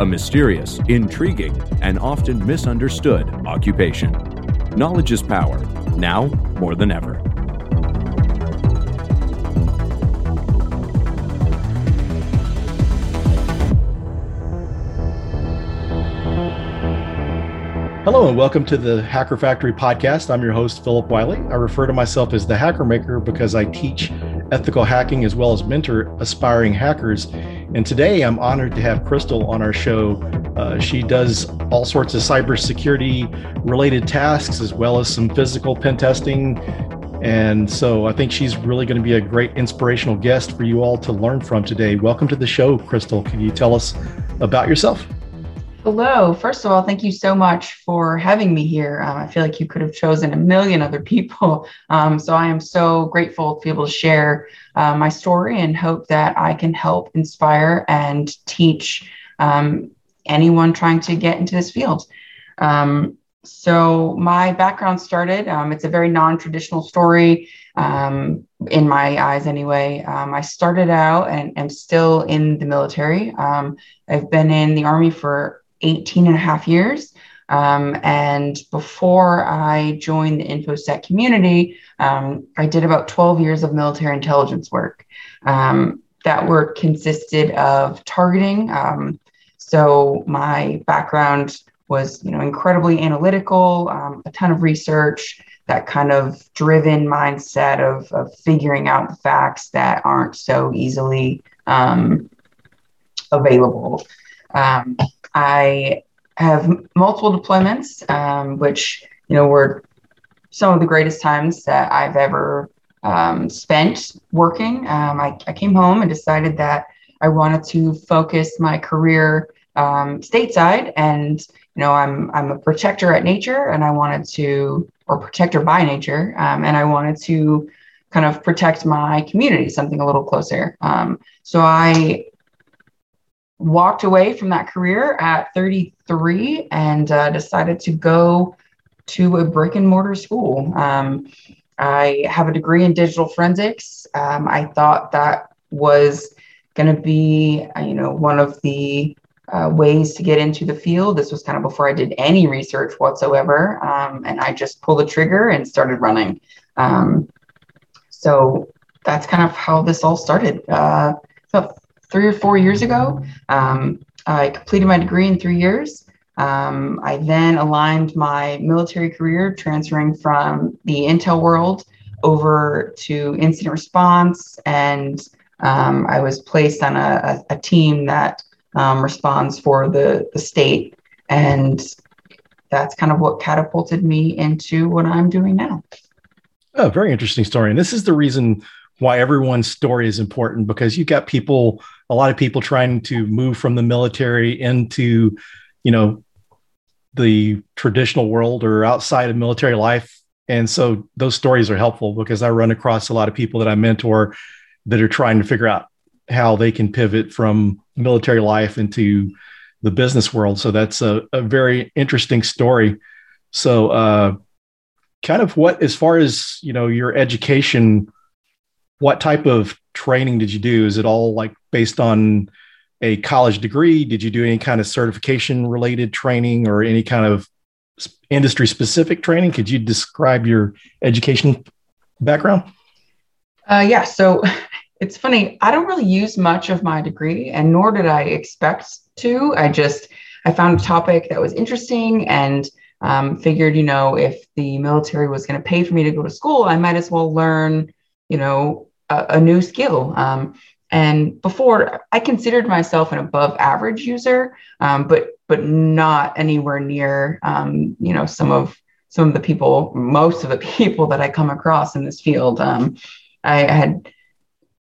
a mysterious, intriguing, and often misunderstood occupation. Knowledge is power, now more than ever. Hello and welcome to the Hacker Factory podcast. I'm your host, Phillip Wylie. I refer to myself as the Hacker Maker because I teach ethical hacking as well as mentor aspiring hackers and today I'm honored to have Crystal on our show. Uh, she does all sorts of cybersecurity related tasks as well as some physical pen testing. And so I think she's really going to be a great inspirational guest for you all to learn from today. Welcome to the show, Crystal. Can you tell us about yourself? Hello. First of all, thank you so much for having me here. Um, I feel like you could have chosen a million other people. Um, so I am so grateful to be able to share uh, my story and hope that I can help inspire and teach um, anyone trying to get into this field. Um, so my background started, um, it's a very non-traditional story um, in my eyes anyway. I started out and am still in the military. I've been in the Army for 18 and a half years. Um, and before I joined the InfoSec community, um, I did about 12 years of military intelligence work. Um, that work consisted of targeting. Um, so my background was, you know, incredibly analytical, um, a ton of research, that kind of driven mindset of, of figuring out the facts that aren't so easily um, available. Um, I have multiple deployments, which you know were some of the greatest times that I've ever um, spent working. Um, I, I, came home and decided that I wanted to focus my career um, stateside, and you know I'm I'm a protector at nature, and I wanted to or protector by nature, um, and I wanted to kind of protect my community, something a little closer. Um, so I walked away from that career at 33 and uh, decided to go to a brick and mortar school. Um, I have a degree in digital forensics. Um, I thought that was going to be, uh, you know, one of the uh, ways to get into the field. This was kind of before I did any research whatsoever, um, and I just pulled the trigger and started running. Um, so that's kind of how this all started. Uh, so three or four years ago. Um, I completed my degree in three years. Um, I then aligned my military career, transferring from the intel world over to incident response, and um, I was placed on a, a, a team that um, responds for the, the state. And that's kind of what catapulted me into what I'm doing now. Oh, very interesting story. And this is the reason why everyone's story is important because you've got people a lot of people trying to move from the military into, you know, the traditional world or outside of military life. And so those stories are helpful because I run across a lot of people that I mentor that are trying to figure out how they can pivot from military life into the business world. So that's a, a very interesting story. So, uh, kind of what, as far as you know, your education, what type of training did you do? Is it all like based on a college degree? Did you do any kind of certification related training or any kind of industry specific training? Could you describe your education background? Uh, yeah. So it's funny. I don't really use much of my degree, and nor did I expect to. I just I found a topic that was interesting and um, figured, you know, if the military was going to pay for me to go to school, I might as well learn, you know, a, a new skill. Um, and before, I considered myself an above average user, um, but but not anywhere near um, you know some of some of the people, most of the people that I come across in this field. Um, I had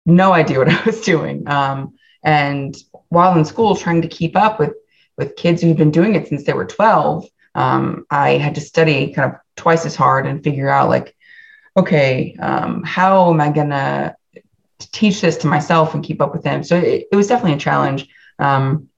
no idea what I was doing, um, and while in school, trying to keep up with with kids who've been doing it since they were 12, um, I had to study kind of twice as hard and figure out like, okay, um, how am I gonna teach this to myself and keep up with them? So it, it was definitely a challenge. Um,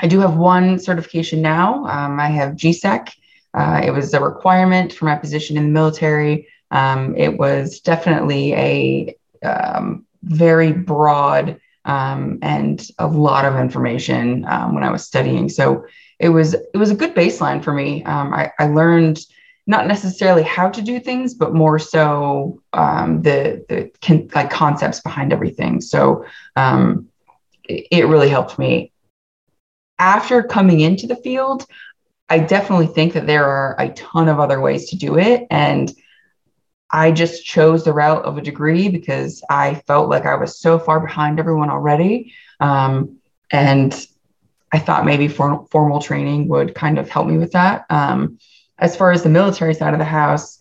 I do have one certification now. Um, I have GSEC. Uh, it was a requirement for my position in the military. Um, it was definitely a um, very broad um, and a lot of information um, when I was studying. So it was it was a good baseline for me. Um, I, I, learned not necessarily how to do things, but more so um, the the con- like concepts behind everything. So um, it, it really helped me. After coming into the field, I definitely think that there are a ton of other ways to do it, and I just chose the route of a degree because I felt like I was so far behind everyone already. Um, and I thought maybe for, formal training would kind of help me with that. Um, as far as the military side of the house,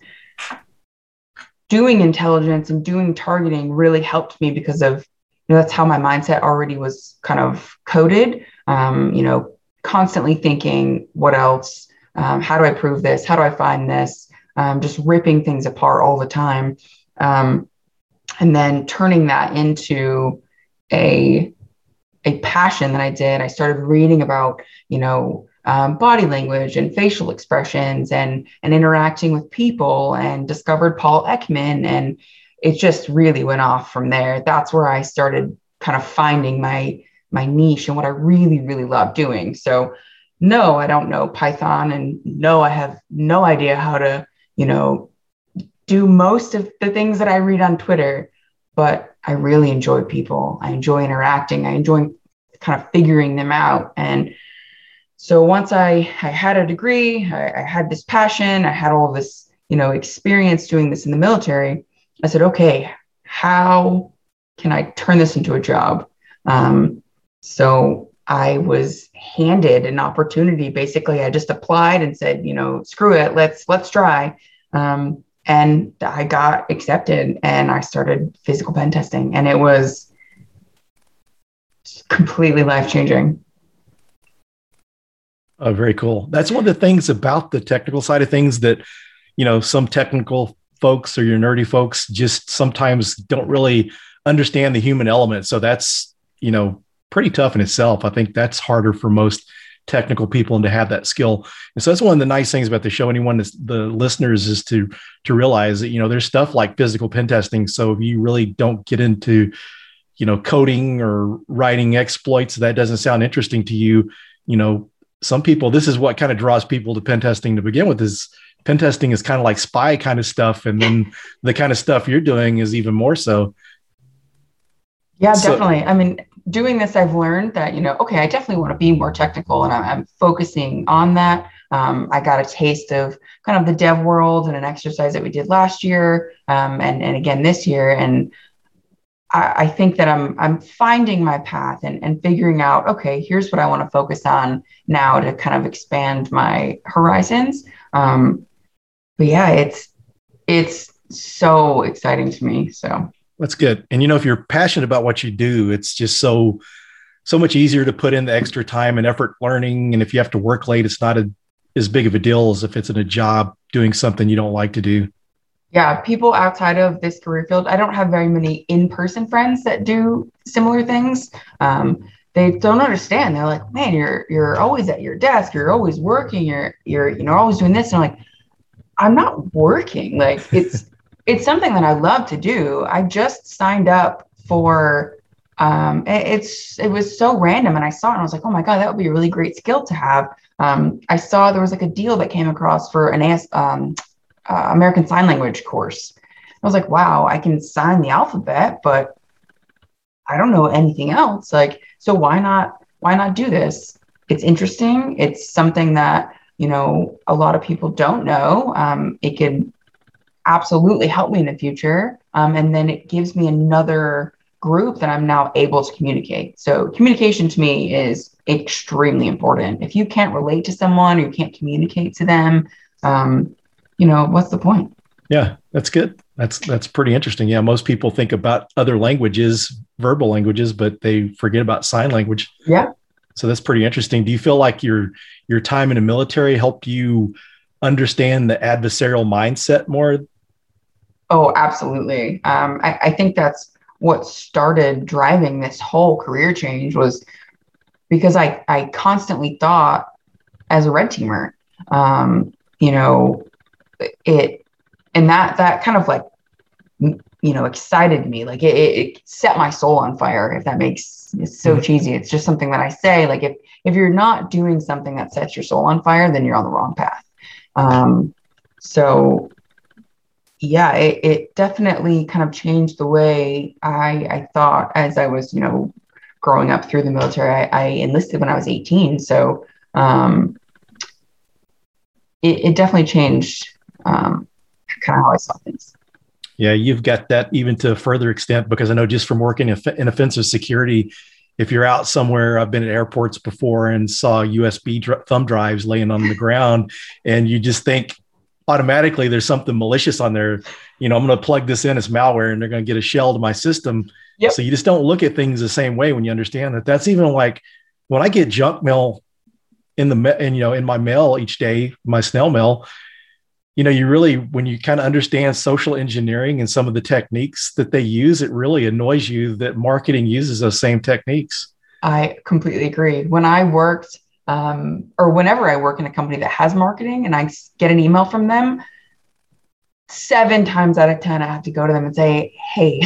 doing intelligence and doing targeting really helped me because of, you know, that's how my mindset already was kind of coded. Um, you know, constantly thinking, what else? Um, how do I prove this? How do I find this? um, just ripping things apart all the time. Um, and then turning that into a a passion that I did. I started reading about, you know, um, body language and facial expressions and and interacting with people and discovered Paul Ekman and it just really went off from there. That's where I started kind of finding my my niche and what I really really love doing. So no, I don't know Python and no, I have no idea how to you know, do most of the things that I read on Twitter, but I really enjoy people. I enjoy interacting. I enjoy kind of figuring them out. And so once I, I had a degree, I, I had this passion, I had all this, you know, experience doing this in the military. I said, okay, how can I turn this into a job? Um, so I was handed an opportunity. Basically, I just applied and said, you know, screw it, let's let's try. Um, and I got accepted, and I started physical pen testing, and it was completely life changing. Oh, very cool. That's one of the things about the technical side of things that, you know, some technical folks or your nerdy folks just sometimes don't really understand the human element. So that's, you know, pretty tough in itself. I think that's harder for most technical people and to have that skill. And so that's one of the nice things about the show. Anyone that's the listeners is to to realize that you know there's stuff like physical pen testing. So if you really don't get into you know coding or writing exploits, that doesn't sound interesting to you. You know, some people this is what kind of draws people to pen testing to begin with is pen testing is kind of like spy kind of stuff and then the kind of stuff you're doing is even more so yeah so, definitely i mean doing this, I've learned that, you know, okay, I definitely want to be more technical and I'm, I'm focusing on that. Um, I got a taste of kind of the dev world and an exercise that we did last year um, and, and again this year. And I, I, think that I'm, I'm finding my path and, and figuring out, okay, here's what I want to focus on now to kind of expand my horizons. Um, but yeah, it's, it's so exciting to me. So that's good. And you know, if you're passionate about what you do, it's just so so much easier to put in the extra time and effort learning. And if you have to work late, it's not a, as big of a deal as if it's in a job doing something you don't like to do. Yeah, people outside of this career field, I don't have very many in-person friends that do similar things. Um, they don't understand. They're like, "Man, you're you're always at your desk. You're always working. You're you're you know always doing this." And I'm like, "I'm not working. Like it's it's something that I love to do. I just signed up for um, it, it's it was so random and I saw it and I was like, oh my God, that would be a really great skill to have. Um, I saw there was like a deal that came across for an AS, um, uh, American Sign Language course. I was like, wow, I can sign the alphabet, but I don't know anything else. Like, so why not why not do this? It's interesting. It's something that you know a lot of people don't know. Um, it could absolutely help me in the future. Um, and then it gives me another group that I'm now able to communicate. So communication to me is extremely important. If you can't relate to someone or you can't communicate to them, um, you know, what's the point? Yeah, that's good. That's that's pretty interesting. Yeah, most people think about other languages, verbal languages, but they forget about sign language. Yeah. So that's pretty interesting. Do you feel like your your time in the military helped you understand the adversarial mindset more? Oh, absolutely. Um, I, I think that's what started driving this whole career change was because I, I constantly thought as a red teamer, um, you know, it, and that, that kind of like, you know, excited me. Like it, it set my soul on fire, if that makes it's so mm-hmm. cheesy. It's just something that I say, like if, if you're not doing something that sets your soul on fire, then you're on the wrong path. Um, so yeah, it, it definitely kind of changed the way I, I thought as I was, you know, growing up through the military. I, I enlisted when I was 18. So um, it, it definitely changed um, kind of how I saw things. Yeah, you've got that even to a further extent because I know just from working in offensive security, if you're out somewhere, I've been at airports before and saw USB dr- thumb drives laying on the ground, and you just think automatically there's something malicious on there. You know, I'm going to plug this in as malware, and they're going to get a shell to my system. Yep. So you just don't look at things the same way when you understand that. That's even like when I get junk mail in the and you know in my mail each day, my snail mail. You know, you really when you kind of understand social engineering and some of the techniques that they use, it really annoys you that marketing uses those same techniques. I completely agree. When I worked um, or whenever I work in a company that has marketing and I get an email from them, seven times out of 10, I have to go to them and say, Hey,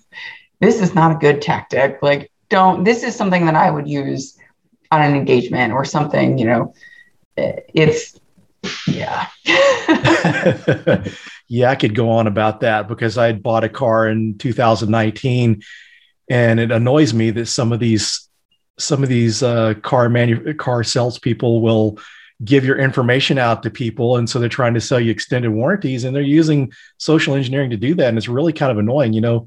this is not a good tactic. Like, don't, this is something that I would use on an engagement or something, you know, it's, yeah. yeah, I could go on about that because I had bought a car in 2019 and it annoys me that some of these some of these uh, car manu- car salespeople will give your information out to people, and so they're trying to sell you extended warranties, and they're using social engineering to do that, and it's really kind of annoying. You know,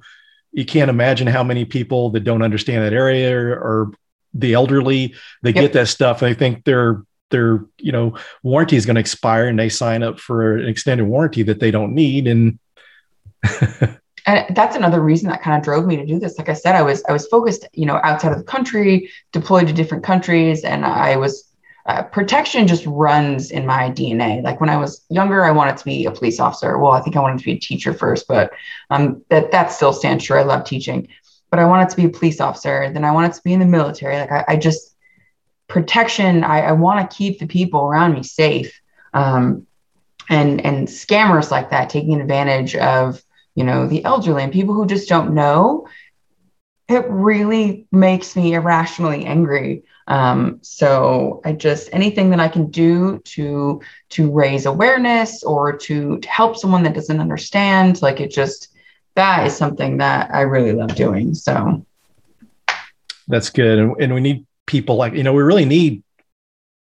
you can't imagine how many people that don't understand that area or, or the elderly they yep. get that stuff and they think their their you know warranty is going to expire, and they sign up for an extended warranty that they don't need, and and that's another reason that kind of drove me to do this. Like i said i was i was focused you know outside of the country deployed to different countries and i was uh, protection just runs in my dna like when i was younger i wanted to be a police officer. Well i think i wanted to be a teacher first but um, that that still stands true. I love teaching. But i wanted to be a police officer then i wanted to be in the military. Like i, I just protection i, I want to keep the people around me safe um, and and scammers like that taking advantage of you know, the elderly and people who just don't know, it really makes me irrationally angry. Um, so I just anything that I can do to to raise awareness or to, to help someone that doesn't understand, like it just that is something that I really love doing. So that's good. And, and we need people like, you know, we really need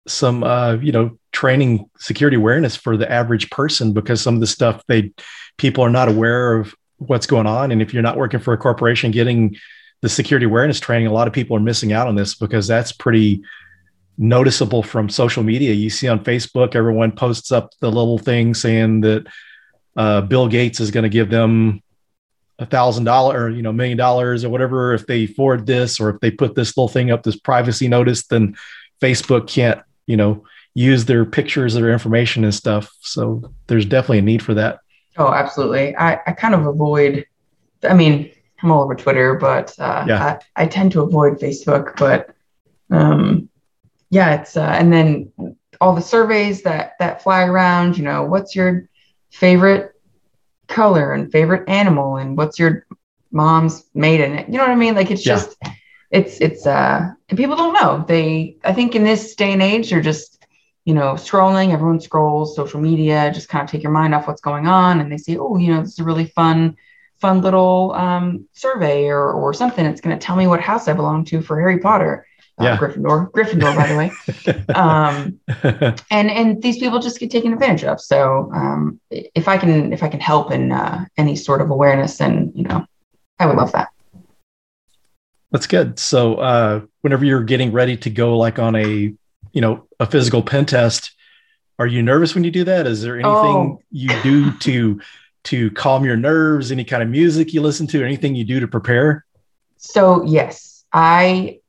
some uh, you know, training security awareness for the average person because some of the stuff they people are not aware of what's going on. And if you're not working for a corporation getting the security awareness training, a lot of people are missing out on this because that's pretty noticeable from social media. You see on Facebook, everyone posts up the little thing saying that uh, Bill Gates is going to give them a thousand dollar or you know million dollars or whatever if they forward this or if they put this little thing up this privacy notice then facebook can't you know use their pictures their information and stuff so there's definitely a need for that Oh, absolutely. I, I kind of avoid, I mean, I'm all over Twitter, but uh, yeah. I, I tend to avoid Facebook. But um, yeah, it's, uh, and then all the surveys that, that fly around, you know, what's your favorite color and favorite animal and what's your mom's maiden? You know what I mean? Like it's yeah. just, it's, it's, uh, and people don't know. They, I think in this day and age, they're just, you know, scrolling, everyone scrolls social media, just kind of take your mind off what's going on. And they say, oh, you know, this is a really fun, fun little um, survey or, or something. It's going to tell me what house I belong to for Harry Potter. Uh, yeah. Gryffindor, Gryffindor, by the way. Um, and and these people just get taken advantage of. So um, if I can if I can help in uh, any sort of awareness, then you know, I would love that. That's good. So uh, whenever you're getting ready to go, like on a you know a physical pen test are you nervous when you do that is there anything oh. you do to to calm your nerves any kind of music you listen to anything you do to prepare so yes i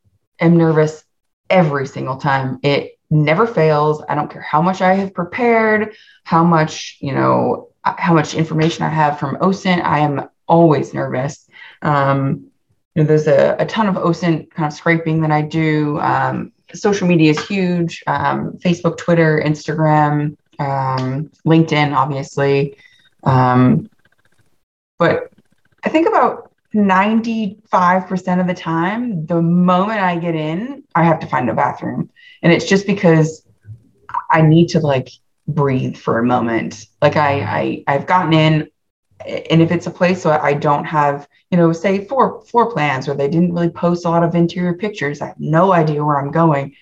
am nervous every single time. It never fails. I don't care how much I have prepared, how much, you know, how much information I have from OSINT. I am always nervous. Um, you know, there's a, a ton of OSINT kind of scraping that I do. Um, social media is huge um, Facebook, Twitter, Instagram, um, LinkedIn, obviously. Um, but I think about 95% of the time, the moment I get in, I have to find a bathroom. And it's just because I need to like breathe for a moment. Like I, I I've gotten in, and if it's a place where I don't have, you know, say floor floor plans or they didn't really post a lot of interior pictures, I have no idea where I'm going.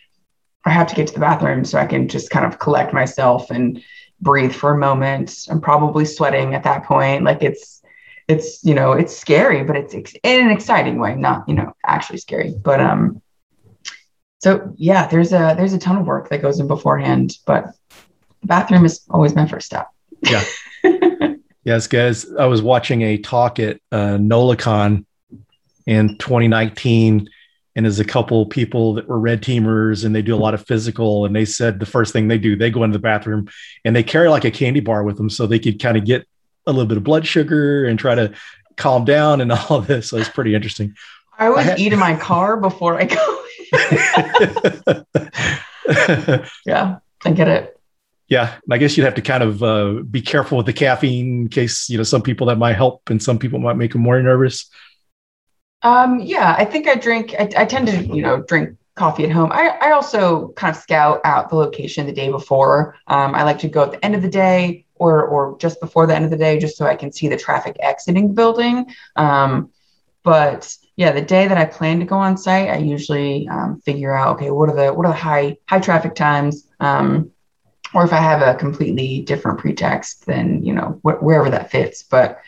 I have to get to the bathroom so I can just kind of collect myself and breathe for a moment. I'm probably sweating at that point. Like it's, it's, you know, it's scary, but it's ex- in an exciting way, not, you know, actually scary. But, um, so yeah, there's a, there's a ton of work that goes in beforehand, but the bathroom is always my first step. Yeah. yes, guys. I was watching a talk at uh, NOLACON in 2019 and there's a couple people that were red teamers and they do a lot of physical and they said the first thing they do they go into the bathroom and they carry like a candy bar with them so they could kind of get a little bit of blood sugar and try to calm down and all this. So it's pretty interesting. I would I had- eat in my car before i go yeah i get it. Yeah i guess you'd have to kind of uh, be careful with the caffeine in case you know some people that might help and some people might make them more nervous. Um, yeah, I think I drink, I, I, tend to, you know, drink coffee at home. I, I also kind of scout out the location the day before. Um, I like to go at the end of the day or, or just before the end of the day, just so I can see the traffic exiting the building. Um, but yeah, the day that I plan to go on site, I usually um, figure out, okay, what are the, what are the high, high traffic times? Um, or if I have a completely different pretext, then, you know, wh- wherever that fits. But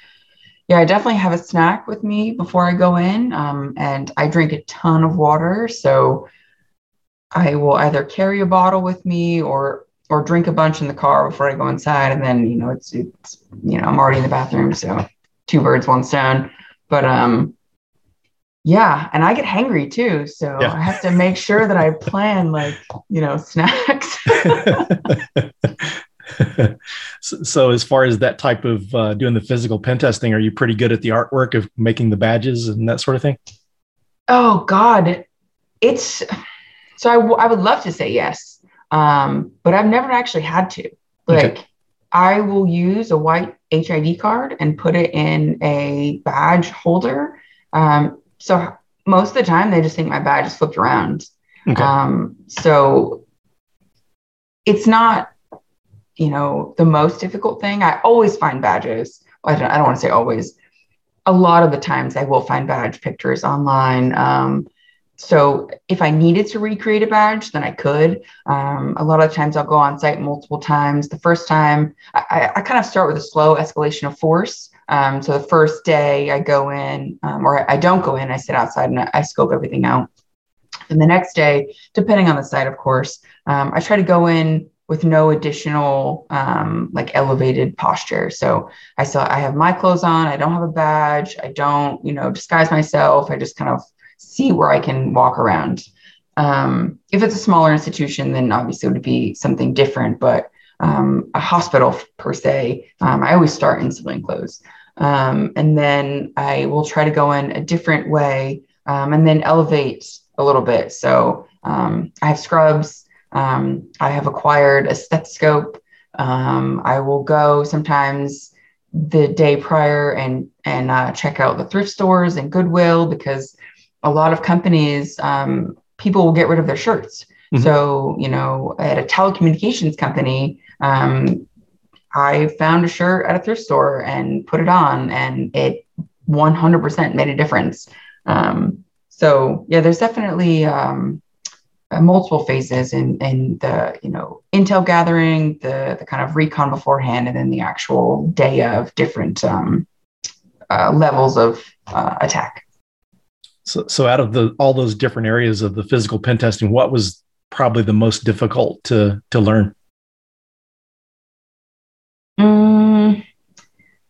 yeah, I definitely have a snack with me before I go in. Um, and I drink a ton of water. So I will either carry a bottle with me or or drink a bunch in the car before I go inside. And then, you know, it's it's you know, I'm already in the bathroom. So two birds, one stone. But um yeah, and I get hangry too. So yeah. I have to make sure that I plan like, you know, snacks. so, so, as far as that type of uh, doing the physical pen testing, are you pretty good at the artwork of making the badges and that sort of thing? Oh God, it's so I, w- I would love to say yes, um, but I've never actually had to. Like, okay. I will use a white HID card and put it in a badge holder. Um, so most of the time, they just think my badge is flipped around. Okay. Um, so it's not you know, the most difficult thing. I always find badges. I don't, I don't want to say always. A lot of the times I will find badge pictures online. Um, so if I needed to recreate a badge, then I could. Um, a lot of times I'll go on site multiple times. The first time, I, I kind of start with a slow escalation of force. Um, so the first day I go in, um, or I don't go in, I sit outside and I scope everything out. And the next day, depending on the site, of course, um, I try to go in with no additional um, like elevated posture. So I still I have my clothes on. I don't have a badge. I don't you know disguise myself. I just kind of see where I can walk around. Um, if it's a smaller institution, then obviously it would be something different. But um, a hospital per se, um, I always start in civilian clothes, um, and then I will try to go in a different way, um, and then elevate a little bit. So I have scrubs um, I have acquired a stethoscope. Um, I will go sometimes the day prior and and uh, check out the thrift stores and Goodwill because a lot of companies um, people will get rid of their shirts. Mm-hmm. So you know, at a telecommunications company, um, I found a shirt at a thrift store and put it on, and it 100% made a difference. Um, so yeah, there's definitely um, uh, multiple phases in in the you know intel gathering, the the kind of recon beforehand, and then the actual day of different um, uh, levels of uh, attack. So, so out of the all those different areas of the physical pen testing, what was probably the most difficult to to learn? Mm,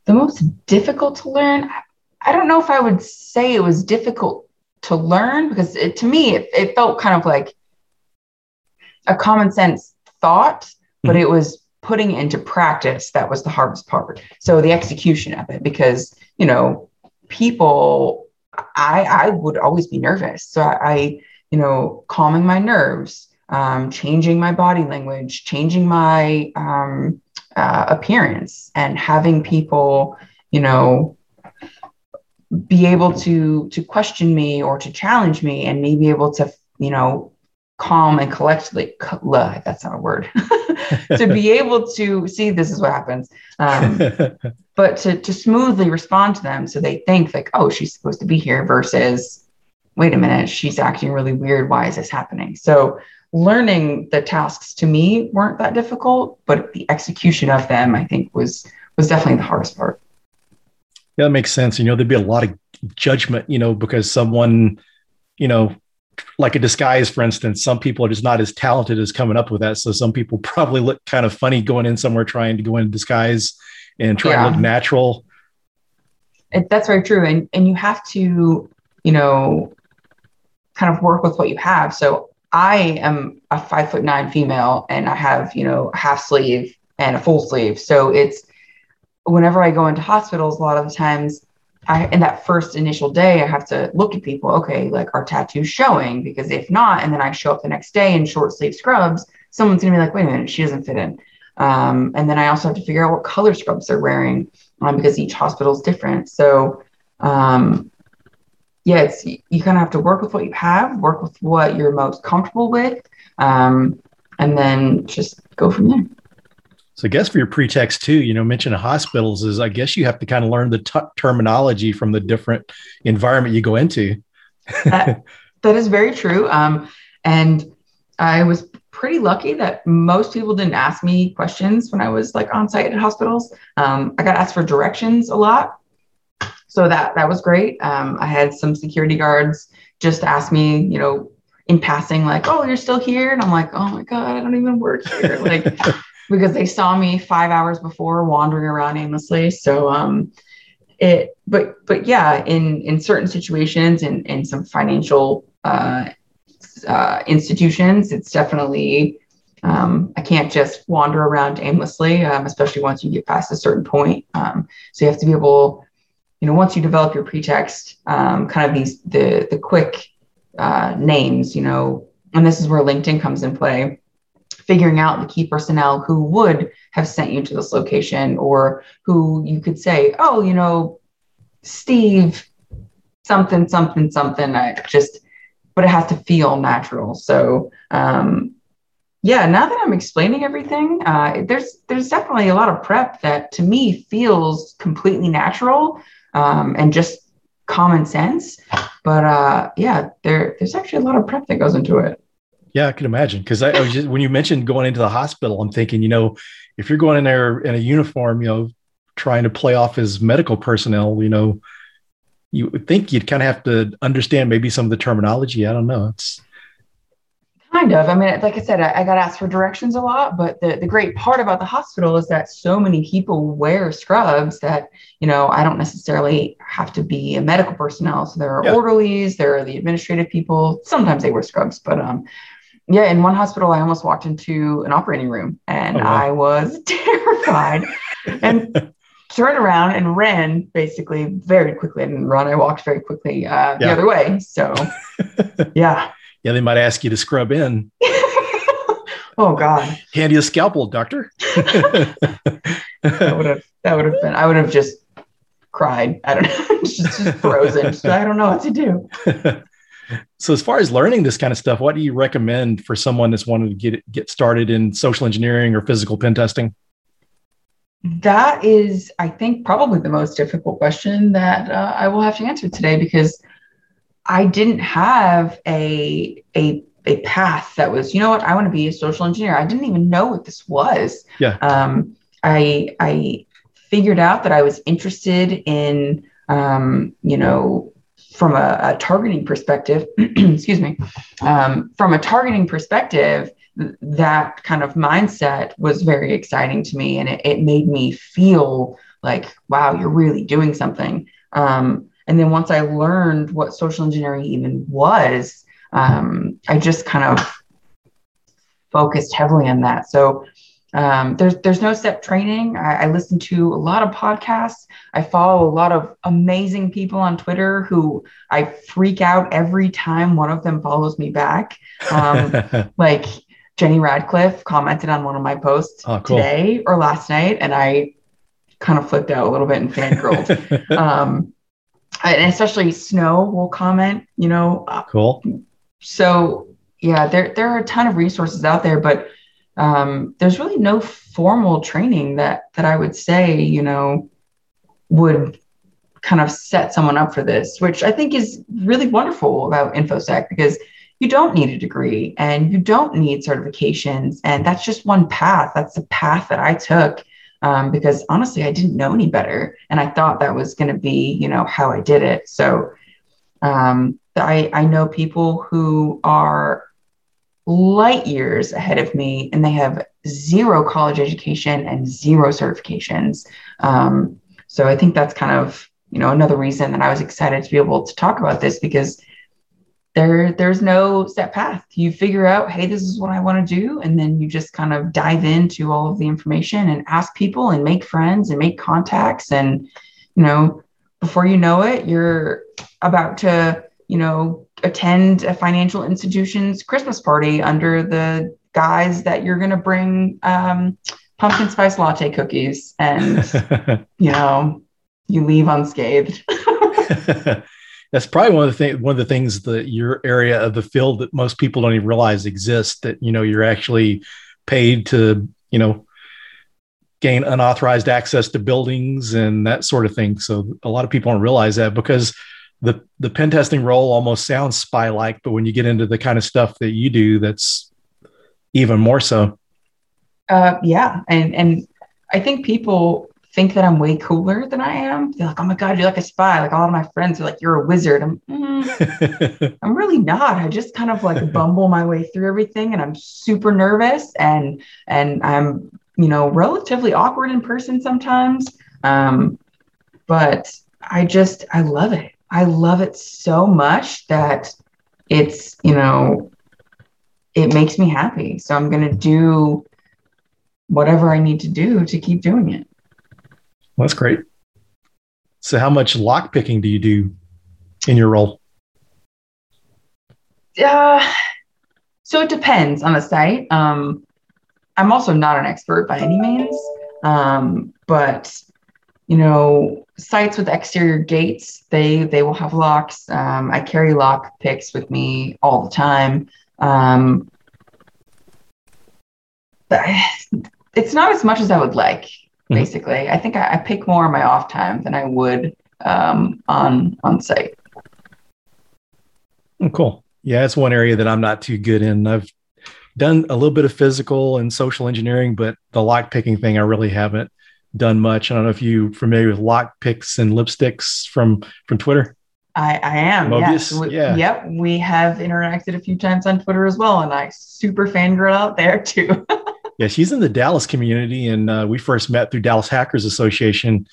the most difficult to learn. I don't know if I would say it was difficult to learn because it, to me it, it felt kind of like a common sense thought, but mm-hmm. it was putting it into practice that was the hardest part. So the execution of it, because you know, people, I I would always be nervous. So I, I you know, calming my nerves, um, changing my body language, changing my um, uh, appearance, and having people, you know, be able to to question me or to challenge me, and me be able to, you know, calm and collectively. That's not a word. to be able to see this is what happens. Um, but to to smoothly respond to them, so they think like, oh, she's supposed to be here, versus, wait a minute, she's acting really weird. Why is this happening? So learning the tasks to me weren't that difficult, but the execution of them, I think, was was definitely the hardest part. Yeah, that makes sense. You know, there'd be a lot of judgment, you know, because someone, you know, like a disguise, for instance, some people are just not as talented as coming up with that. So some people probably look kind of funny going in somewhere trying to go in disguise and try yeah. to look natural. It, that's very true. And and you have to, you know, kind of work with what you have. So I am a five foot nine female and I have, you know, a half sleeve and a full sleeve. So it's whenever I go into hospitals, a lot of the times I, in that first initial day, I have to look at people, okay, like are tattoo's showing, because if not, and then I show up the next day in short sleeve scrubs, someone's gonna be like, wait a minute, she doesn't fit in. Um, and then I also have to figure out what color scrubs they're wearing um, because each hospital is different. So um, yeah, it's you kind of have to work with what you have, work with what you're most comfortable with, um, and then just go from there. So I guess for your pretext too, you know, mention hospitals is I guess you have to kind of learn the t- terminology from the different environment you go into. that, that is very true. Um, and I was pretty lucky that most people didn't ask me questions when I was like on site at hospitals. Um, I got asked for directions a lot, so that that was great. Um, I had some security guards just ask me, you know, in passing, like, "Oh, you're still here," and I'm like, "Oh my god, I don't even work here," like because they saw me five hours before wandering around aimlessly. So, um, it, but but yeah, in in certain situations, in in some financial uh, uh, institutions, it's definitely um, I can't just wander around aimlessly, um, especially once you get past a certain point. Um, so you have to be able you know, once you develop your pretext, um, kind of these the the quick uh, names, you know, and this is where LinkedIn comes in play. Figuring out the key personnel who would have sent you to this location, or who you could say, oh, you know, Steve, something, something, something. I just, but it has to feel natural. So, um, yeah, now that I'm explaining everything, uh, there's there's definitely a lot of prep that to me feels completely natural um, and just common sense. But uh, yeah, there there's actually a lot of prep that goes into it. Yeah, I can imagine because I, I, was just when you mentioned going into the hospital, I'm thinking, you know, if you're going in there in a uniform, you know, trying to play off as medical personnel, you know, you would think you'd kind of have to understand maybe some of the terminology. I don't know. It's Kind of. I mean, like I said, I, I, got asked for directions a lot, but the, the great part about the hospital is that so many people wear scrubs that, you know, I don't necessarily have to be a medical personnel. So there are yeah. orderlies, there are the administrative people. Sometimes they wear scrubs, but um, yeah, in one hospital, I almost walked into an operating room and oh, wow. I was terrified and turned around and ran basically very quickly. I didn't run, I walked very quickly uh, yeah. the other way. So, yeah yeah, they might ask you to scrub in. oh God. Hand you a scalpel, doctor. that would have that would have been I would have just cried. I don't know, just, just frozen. Just, I don't know what to do. So as far as learning this kind of stuff, what do you recommend for someone that's wanting to get get started in social engineering or physical pen testing? That is, I think, probably the most difficult question that uh, I will have to answer today because I didn't have a a a path that was, you know what, I want to be a social engineer. I didn't even know what this was. Yeah. Um, I I figured out that I was interested in, um, you know, from a, a targeting perspective. excuse me. Um, from a targeting perspective, that kind of mindset was very exciting to me, and it, it made me feel like, wow, you're really doing something. Um, and then once I learned what social engineering even was, um, I just kind of focused heavily on that. So um, there's there's no step training. I, I, listen to a lot of podcasts. I follow a lot of amazing people on Twitter who I freak out every time one of them follows me back. Um, like Jenny Radcliffe commented on one of my posts oh, cool. today or last night, and I kind of flipped out a little bit and fangirled. um, and especially Snow will comment. You know, uh, cool. So yeah, there there are a ton of resources out there, but um, there's really no formal training that that I would say, you know, would kind of set someone up for this, which I think is really wonderful about InfoSec because you don't need a degree and you don't need certifications. And that's just one path. That's the path that I took um, because honestly, I didn't know any better. And I thought that was going to be, you know, how I did it. So um, I, I know people who are light years ahead of me and they have zero college education and zero certifications. Um, so i think that's kind of you know another reason that i was excited to be able to talk about this because there there's no set path. You figure out hey this is what i want to do and then you just kind of dive into all of the information and ask people and make friends and make contacts. And you know before you know it you're about to you know attend a financial institution's Christmas party under the guise that you're going to bring um, pumpkin spice latte cookies and, you know, you leave unscathed. That's probably one of the things, one of the things that your area of the field that most people don't even realize exists that, you know, you're actually paid to, you know, gain unauthorized access to buildings and that sort of thing. So a lot of people don't realize that because the the pen testing role almost sounds spy like, but when you get into the kind of stuff that you do, that's even more so. Uh, yeah, and and I think people think that I'm way cooler than I am. They're like, "Oh my god, you're like a spy!" Like a lot of my friends are like, "You're a wizard." I'm, mm, I'm really not. I just kind of like bumble my way through everything, and I'm super nervous, and and I'm you know relatively awkward in person sometimes. Um, but I just I love it. I love it so much that it's, you know, it makes me happy. So I'm going to do whatever I need to do to keep doing it. Well, that's great. So, how much lock picking do you do in your role? Uh, so it depends on the site. Um, I'm also not an expert by any means, um, but you know, sites with exterior gates, they they will have locks. Um, I carry lock picks with me all the time. Um, but it's not as much as I would like. Mm-hmm. Basically, I think I, I, pick more on my off time than I would um, on on site. Oh, cool. Yeah, it's one area that I'm not too good in. I've done a little bit of physical and social engineering, but the lock picking thing I really haven't done much. I don't know if you're familiar with lock picks and lipsticks from from Twitter. I, I am. Mobius? Yes. We, yeah. Yep. We have interacted a few times on Twitter as well, and I super fangirl out there too. yeah, she's in the Dallas community, and uh, we first met through Dallas Hackers Association.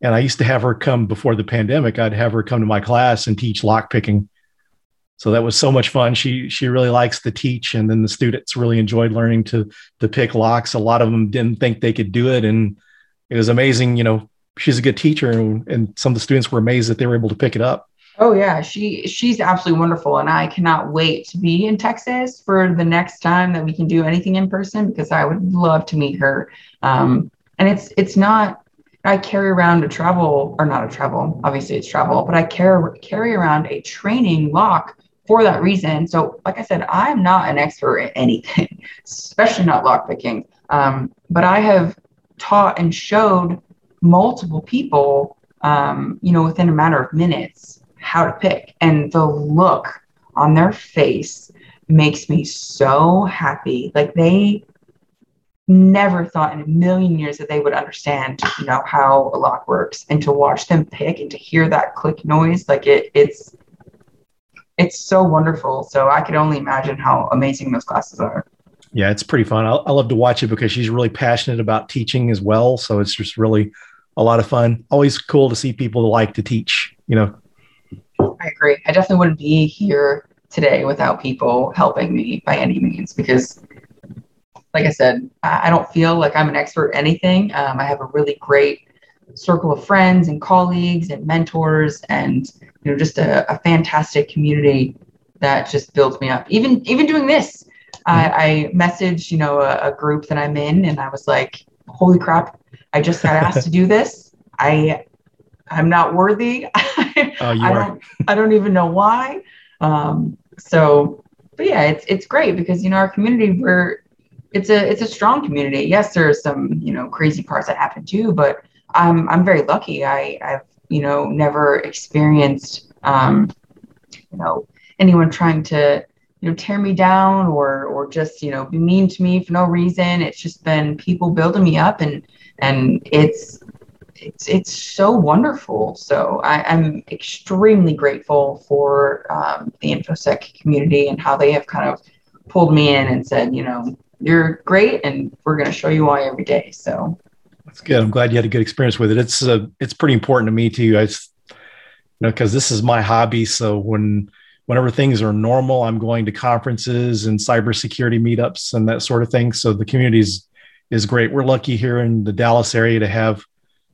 And I used to have her come before the pandemic. I'd have her come to my class and teach lock picking. So that was so much fun. She she really likes to teach, and then the students really enjoyed learning to to pick locks. A lot of them didn't think they could do it, and it was amazing. You know, she's a good teacher, and, and some of the students were amazed that they were able to pick it up. Oh yeah, she she's absolutely wonderful, and I cannot wait to be in Texas for the next time that we can do anything in person because I would love to meet her. Um, and it's it's not I carry around a travel or not a travel, obviously it's travel, but I carry carry around a training lock for that reason. So, like I said, I'm not an expert at anything, especially not lock picking. Um, but I have taught and showed multiple people, um, you know, within a matter of minutes how to pick. And the look on their face makes me so happy. Like they never thought in a million years that they would understand, you know, how a lock works and to watch them pick and to hear that click noise, like it, it's, it's so wonderful. So I could only imagine how amazing those classes are yeah, it's pretty fun. I, I love to watch it because she's really passionate about teaching as well. So it's just really a lot of fun. Always cool to see people like to teach, you know. I agree. I definitely wouldn't be here today without people helping me by any means because like I said, I don't feel like I'm an expert anything. Um, I have a really great circle of friends and colleagues and mentors, and you know, just a, a fantastic community that just builds me up. Even even doing this. I, I messaged you know a, a group that I'm in, and I was like, "Holy crap! I just got asked to do this. I I'm not worthy. Oh, I don't I don't even know why. Um, so, but yeah, it's it's great because you know our community we're it's a it's a strong community. Yes, there are some you know crazy parts that happen too, but I'm I'm very lucky. I I've you know never experienced um, you know anyone trying to you know tear me down or or just you know be mean to me for no reason. It's just been people building me up and and it's it's it's so wonderful. So I, am extremely grateful for um, the infosec community and how they have kind of pulled me in and said, you know, you're great, and we're going to show you why every day. So that's good. I'm glad you had a good experience with it. It's uh, it's pretty important to me too. I, you know, because this is my hobby. So when whenever things are normal, I'm going to conferences and cybersecurity meetups and that sort of thing. So the community is is great. We're lucky here in the Dallas area to have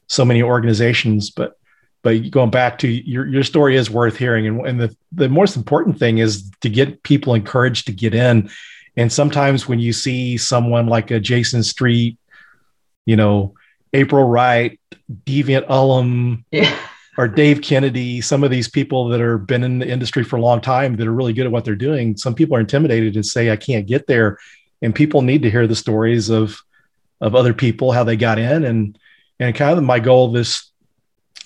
so many organizations, but but going back to your your story is worth hearing, and, and the the most important thing is to get people encouraged to get in. And sometimes when you see someone like a Jayson Street, you know, April Wright, Deviant Ollam, yeah. Or Dave Kennedy, some of these people that are been in the industry for a long time that are really good at what they're doing, some people are intimidated and say, I can't get there. And people need to hear the stories of of other people, how they got in and and kind of my goal this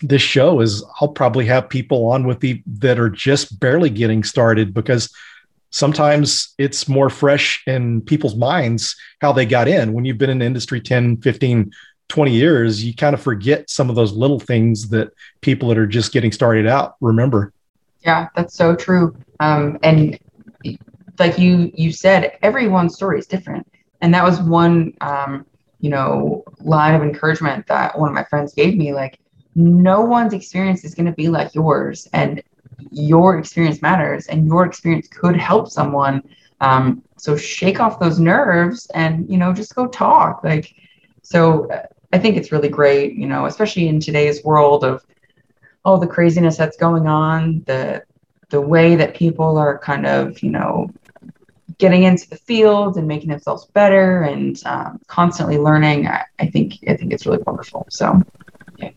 this show is I'll probably have people on with the that are just barely getting started because sometimes it's more fresh in people's minds how they got in when you've been in the industry 10 15 20 years you kind of forget some of those little things that people that are just getting started out remember yeah that's so true um, and like you you said everyone's story is different and that was one um, you know, line of encouragement that one of my friends gave me. Like, no one's experience is going to be like yours, and your experience matters, and your experience could help someone. Um, so shake off those nerves and you know just go talk. Like, so uh, I think it's really great. You know, especially in today's world of all the craziness that's going on, the the way that people are kind of you know getting into the field and making themselves better and um, constantly learning. I, I, think I think it's really wonderful. So, yeah.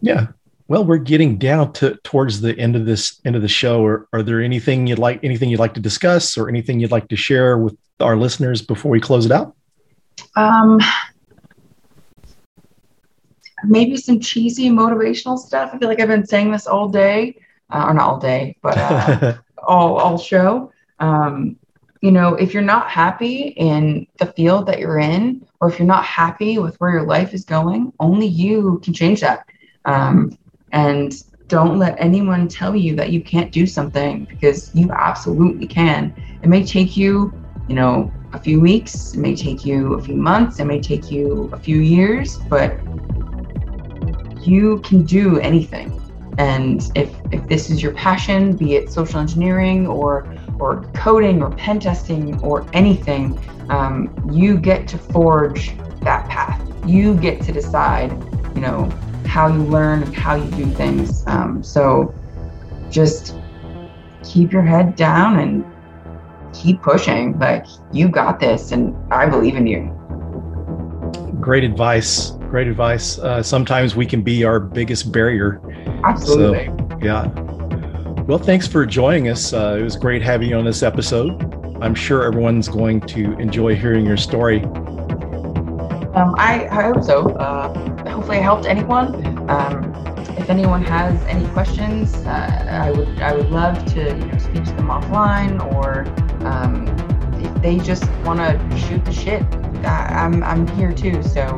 Yeah. Well, we're getting down to towards the end of this end of the show. Are, are there anything you'd like anything you'd like to discuss or anything you'd like to share with our listeners before we close it out? Um, maybe some cheesy motivational stuff. I feel like I've been saying this all day, uh, or not all day, but uh, all all show. Um, you know, if you're not happy in the field that you're in, or if you're not happy with where your life is going, only you can change that. Um, and don't let anyone tell you that you can't do something because you absolutely can. It may take you, you know, a few weeks, it may take you a few months, it may take you a few years, but you can do anything. And if if this is your passion, be it social engineering or or coding or pen testing or anything, um, you get to forge that path. You get to decide, you know, how you learn and how you do things. Um, so just keep your head down and keep pushing. Like you got this, and I believe in you. Great advice. Great advice. Uh, sometimes we can be our biggest barrier. Absolutely. So, yeah. Well, thanks for joining us. Uh, it was great having you on this episode. I'm sure everyone's going to enjoy hearing your story. Um, I, I, hope so. Uh, hopefully, I helped anyone. Um, if anyone has any questions, uh, I would I would love to you know, speak to them offline, or um, if they just want to shoot the shit, I, I'm I'm here too. So.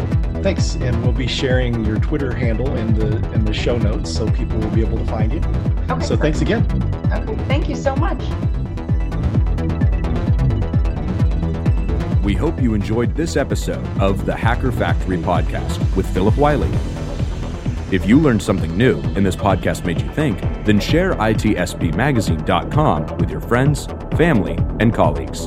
Good thanks. And we'll be sharing your Twitter handle in the in the show notes so people will be able to find you. Okay, so thanks again. Okay, thank you so much. We hope you enjoyed this episode of the Hacker Factory podcast with Phillip Wylie. If you learned something new and this podcast made you think, then share itspmagazine.com with your friends, family, and colleagues.